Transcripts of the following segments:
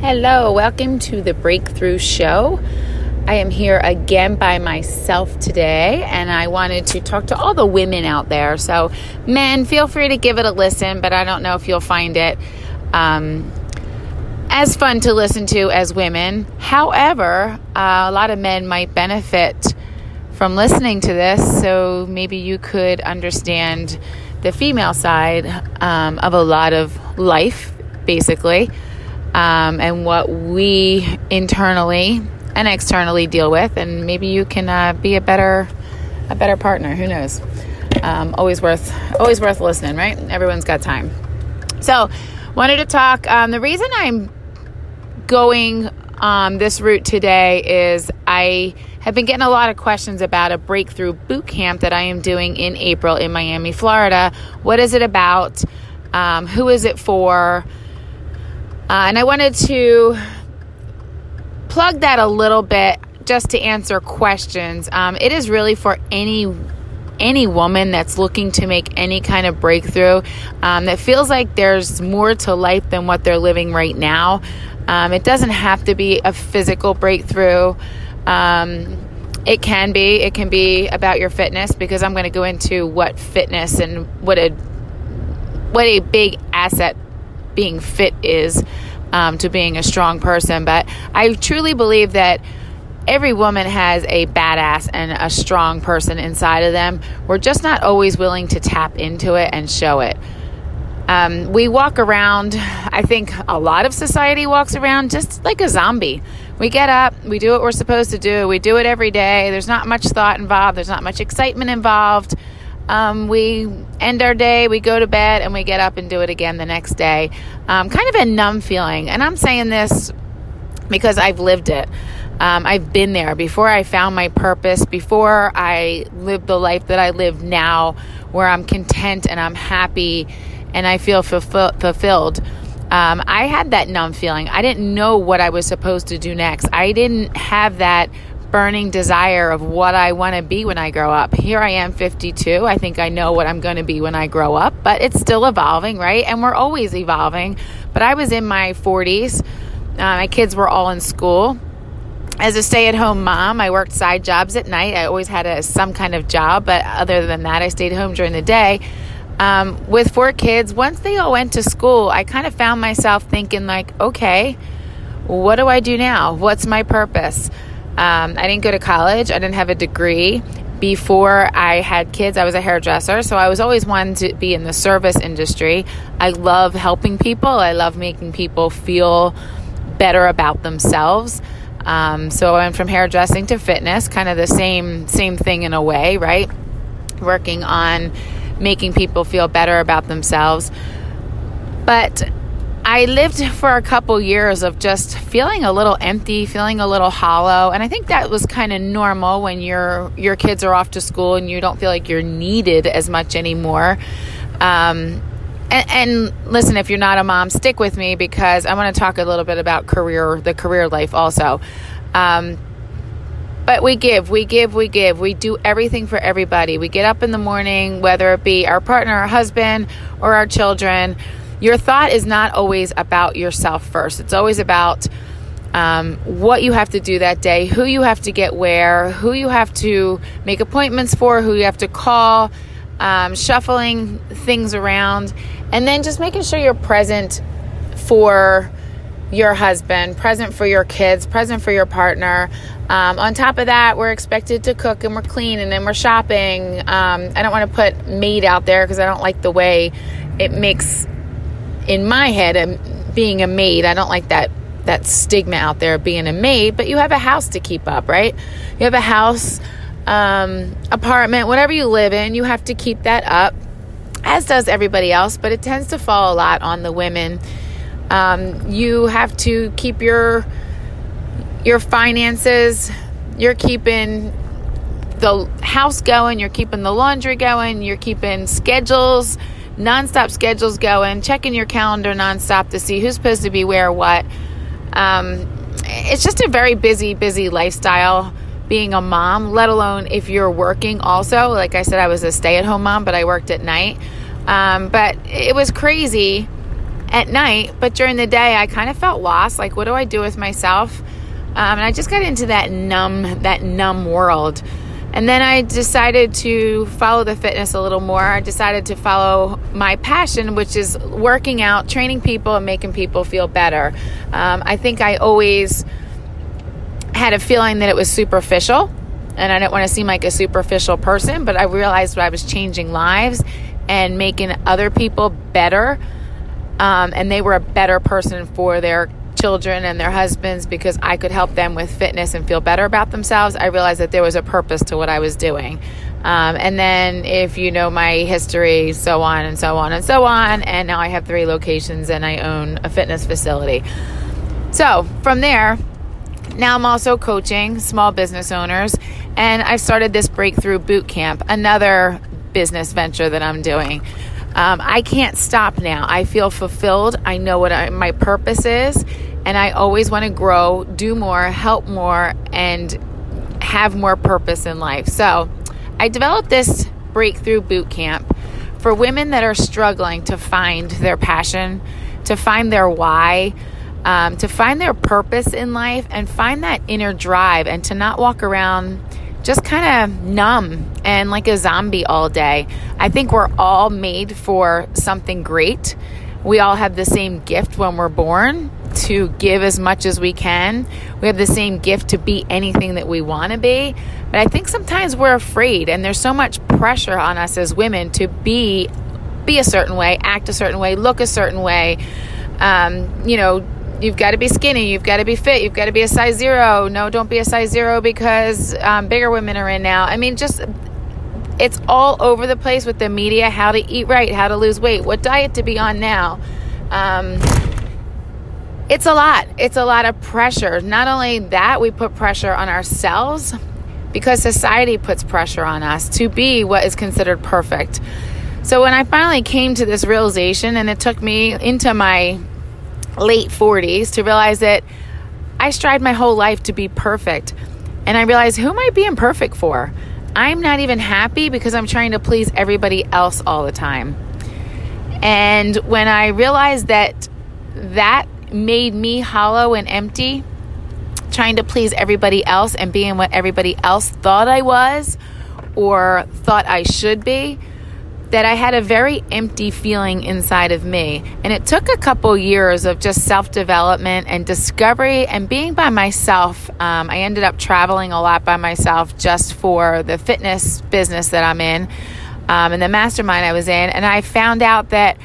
Hello, welcome to the Breakthrough Show. I am here again by myself today, and I wanted to talk to all the women out there. So, men, feel free to give it a listen, but I don't know if you'll find it um, as fun to listen to as women. However, uh, a lot of men might benefit from listening to this, so maybe you could understand the female side um, of a lot of life, basically um, and what we internally and externally deal with, and maybe you can uh, be a better a better partner. Who knows? Um, always worth always worth listening, right? Everyone's got time. So, wanted to talk. Um, the reason I'm going um, this route today is I have been getting a lot of questions about a breakthrough boot camp that I am doing in April in Miami, Florida. What is it about? Um, who is it for? Uh, and I wanted to plug that a little bit just to answer questions. Um, it is really for any any woman that's looking to make any kind of breakthrough um, that feels like there's more to life than what they're living right now. Um, it doesn't have to be a physical breakthrough. Um, it can be. It can be about your fitness because I'm going to go into what fitness and what a what a big asset being fit is um, to being a strong person. But I truly believe that every woman has a badass and a strong person inside of them. We're just not always willing to tap into it and show it. Um, we walk around, I think a lot of society walks around just like a zombie. We get up, we do what we're supposed to do, we do it every day. There's not much thought involved, there's not much excitement involved. Um, we end our day, we go to bed, and we get up and do it again the next day. Um, kind of a numb feeling. And I'm saying this because I've lived it. Um, I've been there before I found my purpose, before I lived the life that I live now, where I'm content and I'm happy and I feel fulfill- fulfilled. Um, I had that numb feeling. I didn't know what I was supposed to do next. I didn't have that burning desire of what I want to be when I grow up. Here I am, 52. I think I know what I'm going to be when I grow up, but it's still evolving, right? And we're always evolving. But I was in my 40s. Uh, my kids were all in school. As a stay at home mom, I worked side jobs at night. I always had a, some kind of job, but other than that, I stayed home during the day. Um, with four kids, once they all went to school, I kind of found myself thinking, like, okay, what do I do now? What's my purpose? Um, I didn't go to college, I didn't have a degree. Before I had kids, I was a hairdresser, so I was always one to be in the service industry. I love helping people, I love making people feel better about themselves. Um, so I went from hairdressing to fitness, kind of the same same thing in a way, right? Working on making people feel better about themselves. But I lived for a couple years of just feeling a little empty, feeling a little hollow, and I think that was kind of normal when your your kids are off to school and you don't feel like you're needed as much anymore. Um, and, and, listen, if you're not a mom, stick with me because I want to talk a little bit about career, the career life also. Um, but we give, we give, we give. We do everything for everybody. We get up in the morning, whether it be our partner, our husband, or our children your thought is not always about yourself first. It's always about um, what you have to do that day, who you have to get where, who you have to make appointments for, who you have to call, um, shuffling things around, and then just making sure you're present for your husband, present for your kids, present for your partner. Um, on top of that, we're expected to cook and we're clean and then we're shopping. Um, I don't want to put maid out there because I don't like the way it makes in my head, um, being a maid, I don't like that that stigma out there of being a maid, but you have a house to keep up, right? You have a house, um, apartment, whatever you live in, you have to keep that up, as does everybody else, but it tends to fall a lot on the women. Um, you have to keep your your finances, you're keeping the house going, you're keeping the laundry going, you're keeping schedules nonstop schedules going, checking your calendar nonstop to see who's supposed to be where, what. Um, it's just a very busy, busy lifestyle being a mom, let alone if you're working also. Like I said, I was a stay at home mom, but I worked at night. Um, but it was crazy at night, but during the day, I kind of felt lost. Like, what do I do with myself? Um, and I just got into that numb, that numb world. And then I decided to follow the fitness a little more. I decided to follow my passion, which is working out, training people, and making people feel better. Um, I think I always had a feeling that it was superficial, and I didn't want to seem like a superficial person, but I realized that I was changing lives and making other people better. Um, and they were a better person for their children and their husbands because I could help them with fitness and feel better about themselves, I realized that there was a purpose to what I was doing. Um, and then, if you know my history, so on and so on and so on, and now I have three locations and I own a fitness facility. So, from there, now I'm also coaching small business owners, and I've started this breakthrough boot camp, another business venture that I'm doing. Um, I can't stop now. I feel fulfilled. I know what I, my purpose is, and I always want to grow, do more, help more, and have more purpose in life. So I developed this breakthrough boot camp for women that are struggling to find their passion, to find their why. Um, to find their purpose in life and find that inner drive and to not walk around just kind of numb and like a zombie all day. I think we're all made for something great. We all have the same gift when we're born to give as much as we can. We have the same gift to be anything that we want to be. But I think sometimes we're afraid and there's so much pressure on us as women to be be a certain way, act a certain way, look a certain way. Um, you know, you've got to be skinny, you've got to be fit, you've got to be a size zero. No, don't be a size zero because um, bigger women are in now. I mean, just it's all over the place with the media how to eat right, how to lose weight, what diet to be on now. Um, it's a lot. It's a lot of pressure. Not only that, we put pressure on ourselves because society puts pressure on us to be what is considered perfect. So when I finally came to this realization, and it took me into my late 40s to realize that I strived my whole life to be perfect. And I realized who am I being perfect for? I'm not even happy because I'm trying to please everybody else all the time. And when I realized that that made me hollow and empty, trying to please everybody else and being what everybody else thought I was or thought I should be, that I had a very empty feeling inside of me. And it took a couple years of just self development and discovery and being by myself. Um, I ended up traveling a lot by myself just for the fitness business that I'm in um, and the mastermind I was in. And I found out that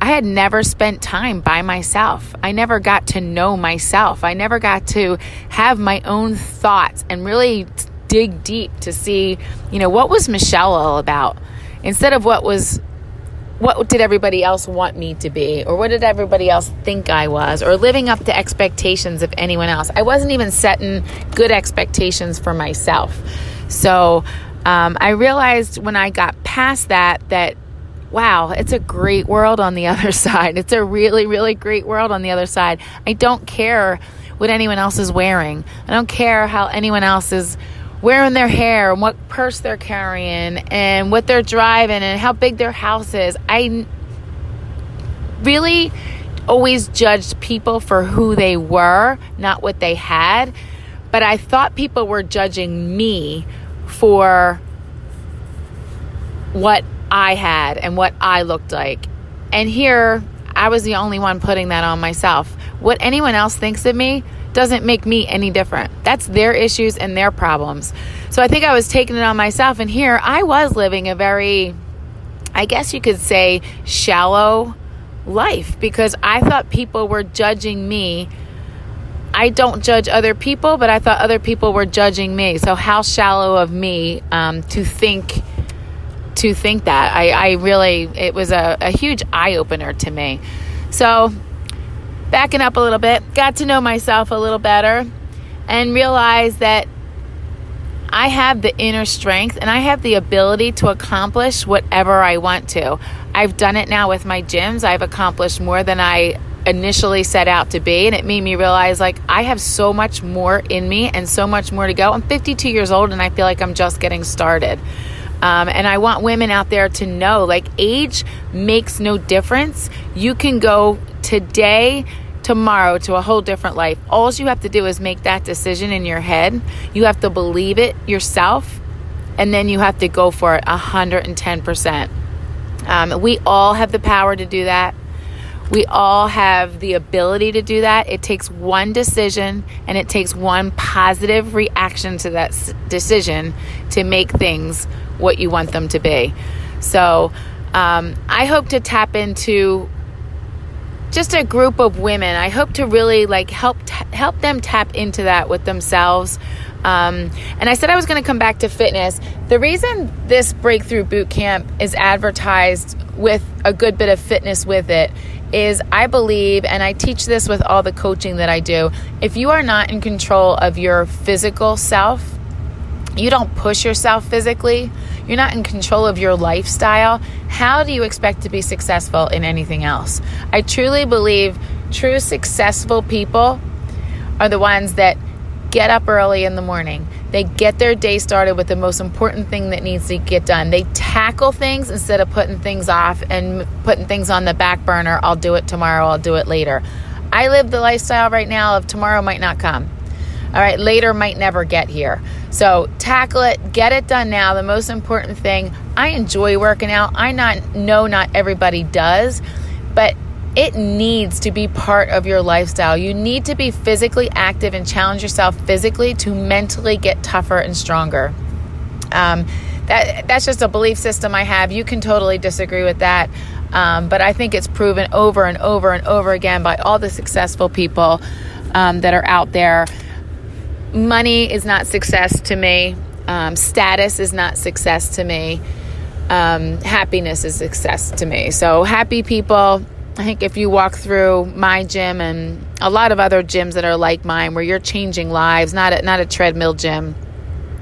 I had never spent time by myself. I never got to know myself. I never got to have my own thoughts and really dig deep to see, you know, what was Michelle all about instead of what was what did everybody else want me to be or what did everybody else think I was or living up to expectations of anyone else. I wasn't even setting good expectations for myself. So, um, I realized when I got past that that wow, it's a great world on the other side. It's a really, really great world on the other side. I don't care what anyone else is wearing. I don't care how anyone else is wearing their hair and what purse they're carrying and what they're driving and how big their house is. I really always judged people for who they were, not what they had. But I thought people were judging me for what I had and what I looked like. And here, I was the only one putting that on myself. What anyone else thinks of me doesn't make me any different. That's their issues and their problems. So I think I was taking it on myself. And here, I was living a very, I guess you could say, shallow life because I thought people were judging me. I don't judge other people, but I thought other people were judging me. So, how shallow of me um, to think to think that. I, I really, it was a, a huge eye opener to me. So, backing up a little bit, got to know myself a little better and realized that I have the inner strength and I have the ability to accomplish whatever I want to. I've done it now with my gyms. I've accomplished more than I initially set out to be and it made me realize like I have so much more in me and so much more to go. I'm 52 years old and I feel like I'm just getting started. Um, and I want women out there to know like age makes no difference. You can go today, tomorrow to a whole different life. All you have to do is make that decision in your head. You have to believe it yourself, and then you have to go for it 110%. Um, we all have the power to do that. We all have the ability to do that. It takes one decision and it takes one positive reaction to that decision to make things what you want them to be. So, um, I hope to tap into just a group of women. I hope to really like help t- help them tap into that with themselves. Um, and I said I was going to come back to fitness. The reason this breakthrough boot camp is advertised with a good bit of fitness with it is I believe, and I teach this with all the coaching that I do, if you are not in control of your physical self, you don't push yourself physically, you're not in control of your lifestyle, how do you expect to be successful in anything else? I truly believe true successful people are the ones that get up early in the morning. They get their day started with the most important thing that needs to get done. They tackle things instead of putting things off and putting things on the back burner. I'll do it tomorrow, I'll do it later. I live the lifestyle right now of tomorrow might not come. All right, later might never get here. So tackle it, get it done now. The most important thing, I enjoy working out. I not know not everybody does, but it needs to be part of your lifestyle. You need to be physically active and challenge yourself physically to mentally get tougher and stronger. Um, that that's just a belief system I have. You can totally disagree with that, um, but I think it's proven over and over and over again by all the successful people um, that are out there money is not success to me. Um, status is not success to me. Um, happiness is success to me. So, happy people. I think if you walk through my gym and a lot of other gyms that are like mine, where you're changing lives, not a, not a treadmill gym,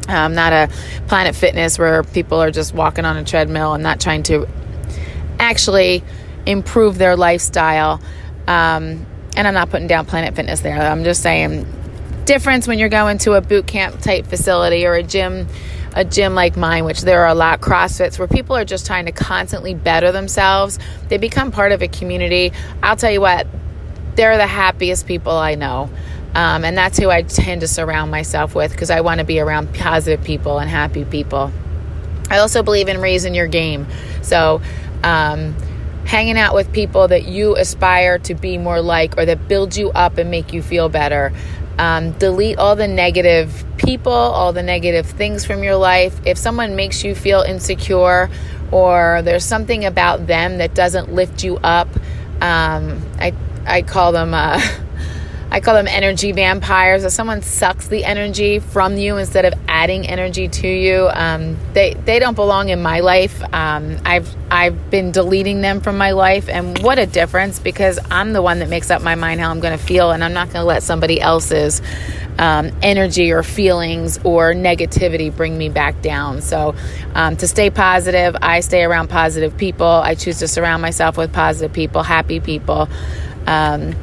um, not a Planet Fitness where people are just walking on a treadmill and not trying to actually improve their lifestyle. Um, and I'm not putting down Planet Fitness there. I'm just saying difference when you're going to a boot camp type facility or a gym a gym like mine, which there are a lot CrossFits where people are just trying to constantly better themselves. They become part of a community. I'll tell you what, they're the happiest people I know. Um, and that's who I tend to surround myself with because I want to be around positive people and happy people. I also believe in raising your game. So, um, hanging out with people that you aspire to be more like or that build you up and make you feel better. Um, delete all the negative people, all the negative things from your life. If someone makes you feel insecure or there's something about them that doesn't lift you up, um, I I call them. Uh, I call them energy vampires. If someone sucks the energy from you instead of adding energy to you, um, they they don't belong in my life. Um, I've I've been deleting them from my life, and what a difference! Because I'm the one that makes up my mind how I'm going to feel, and I'm not going to let somebody else's um, energy or feelings or negativity bring me back down. So, um, to stay positive, I stay around positive people. I choose to surround myself with positive people, happy people. Um,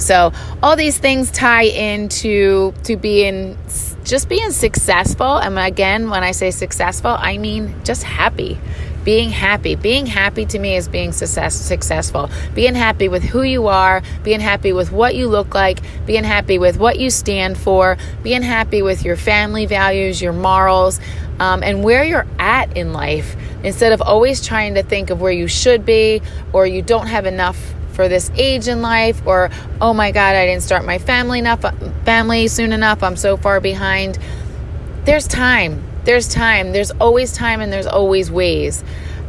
so all these things tie into to being just being successful. And again, when I say successful, I mean just happy. Being happy. Being happy to me is being success, successful. Being happy with who you are, being happy with what you look like, being happy with what you stand for, being happy with your family values, your morals, um, and where you're at in life instead of always trying to think of where you should be or you don't have enough for this age in life or oh my god i didn't start my family enough family soon enough i'm so far behind. There's time. There's time. There's always time and there's always ways.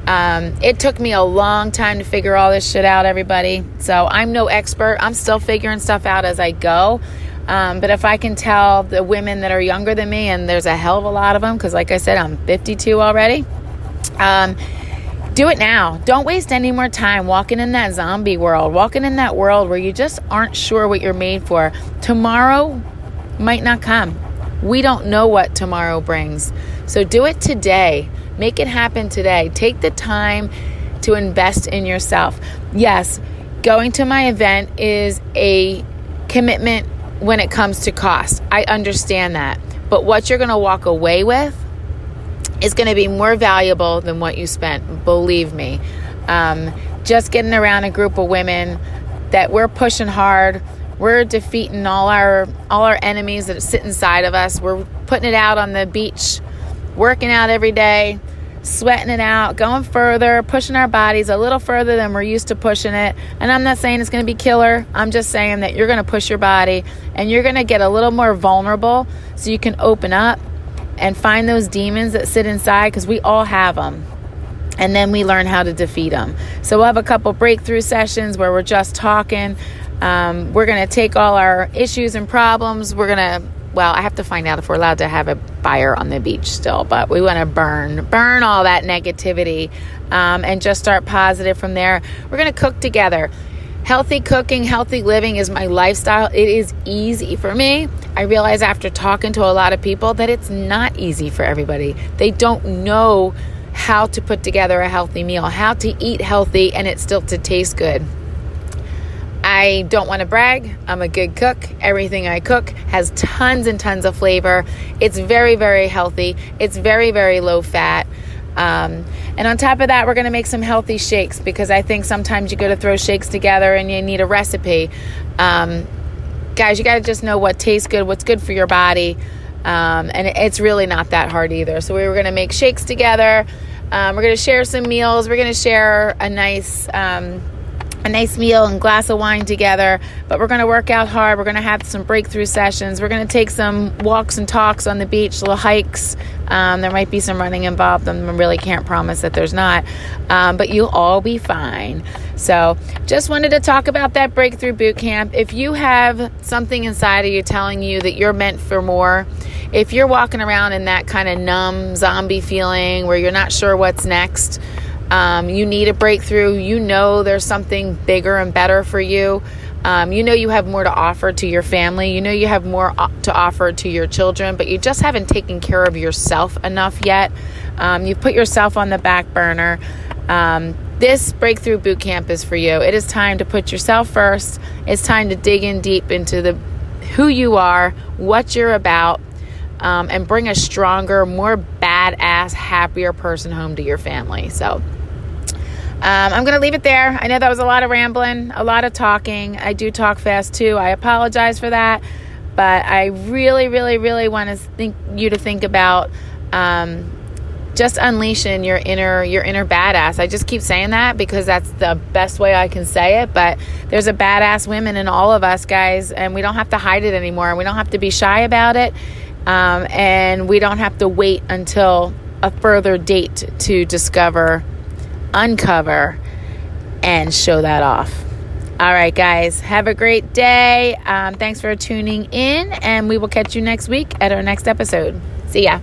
Um, it took me a long time to figure all this shit out everybody. So i'm no expert. I'm still figuring stuff out as i go. Um, but if i can tell the women that are younger than me and there's a hell of a lot of them because like i said i'm 52 already um, do it now. Don't waste any more time walking in that zombie world, walking in that world where you just aren't sure what you're made for. Tomorrow might not come. We don't know what tomorrow brings. So do it today. Make it happen today. Take the time to invest in yourself. Yes, going to my event is a commitment when it comes to cost. I understand that. But what you're going to walk away with is going to be more valuable than what you spent. Believe me. Um, just getting around a group of women that we're pushing hard. We're defeating all our all our enemies that sit inside of us. We're putting it out on the beach, working out every day, sweating it out, going further, pushing our bodies a little further than we're used to pushing it. And I'm not saying it's going to be killer. I'm just saying that you're going to push your body and you're going to get a little more vulnerable so you can open up and find those demons that sit inside because we all have them. And then we learn how to defeat them. So we'll have a couple breakthrough sessions where we're just talking. Um, we're going to take all our issues and problems. We're going to, well, I have to find out if we're allowed to have a fire on the beach still, but we want to burn, burn all that negativity um, and just start positive from there. We're going to cook together. Healthy cooking, healthy living is my lifestyle. It is easy for me. I realize after talking to a lot of people that it's not easy for everybody. They don't know how to put together a healthy meal, how to eat healthy and it still to taste good. I don't want to brag. I'm a good cook. Everything I cook has tons and tons of flavor. It's very, very healthy. It's very, very low fat. Um, and on top of that, we're going to make some healthy shakes because I think sometimes you go to throw shakes together and you need a recipe. Um, guys, you got to just know what tastes good, what's good for your body. Um, and it's really not that hard either. So we were going to make shakes together. Um, we're going to share some meals. We're going to share a nice um, a nice meal and glass of wine together, but we're going to work out hard. We're going to have some breakthrough sessions. We're going to take some walks and talks on the beach, little hikes. Um, there might be some running involved, I really can't promise that there's not, um, but you'll all be fine. So, just wanted to talk about that breakthrough boot camp. If you have something inside of you telling you that you're meant for more, if you're walking around in that kind of numb zombie feeling where you're not sure what's next, um, you need a breakthrough, you know there's something bigger and better for you. Um, you know you have more to offer to your family. You know you have more to offer to your children, but you just haven't taken care of yourself enough yet. Um, you've put yourself on the back burner. Um, this breakthrough boot camp is for you. It is time to put yourself first. It's time to dig in deep into the who you are, what you're about, um, and bring a stronger, more badass, happier person home to your family. So. Um, I'm going to leave it there. I know that was a lot of rambling, a lot of talking. I do talk fast too. I apologize for that. But I really, really, really want to think you to think about um, just unleashing your inner your inner badass. I just keep saying that because that's the best way I can say it. But there's a badass women in all of us, guys, and we don't have to hide it anymore. We don't have to be shy about it, um, and we don't have to wait until a further date to discover uncover and show that off. All right, guys, have a great day. Um, thanks for tuning in, and we will catch you next week at our next episode. See ya.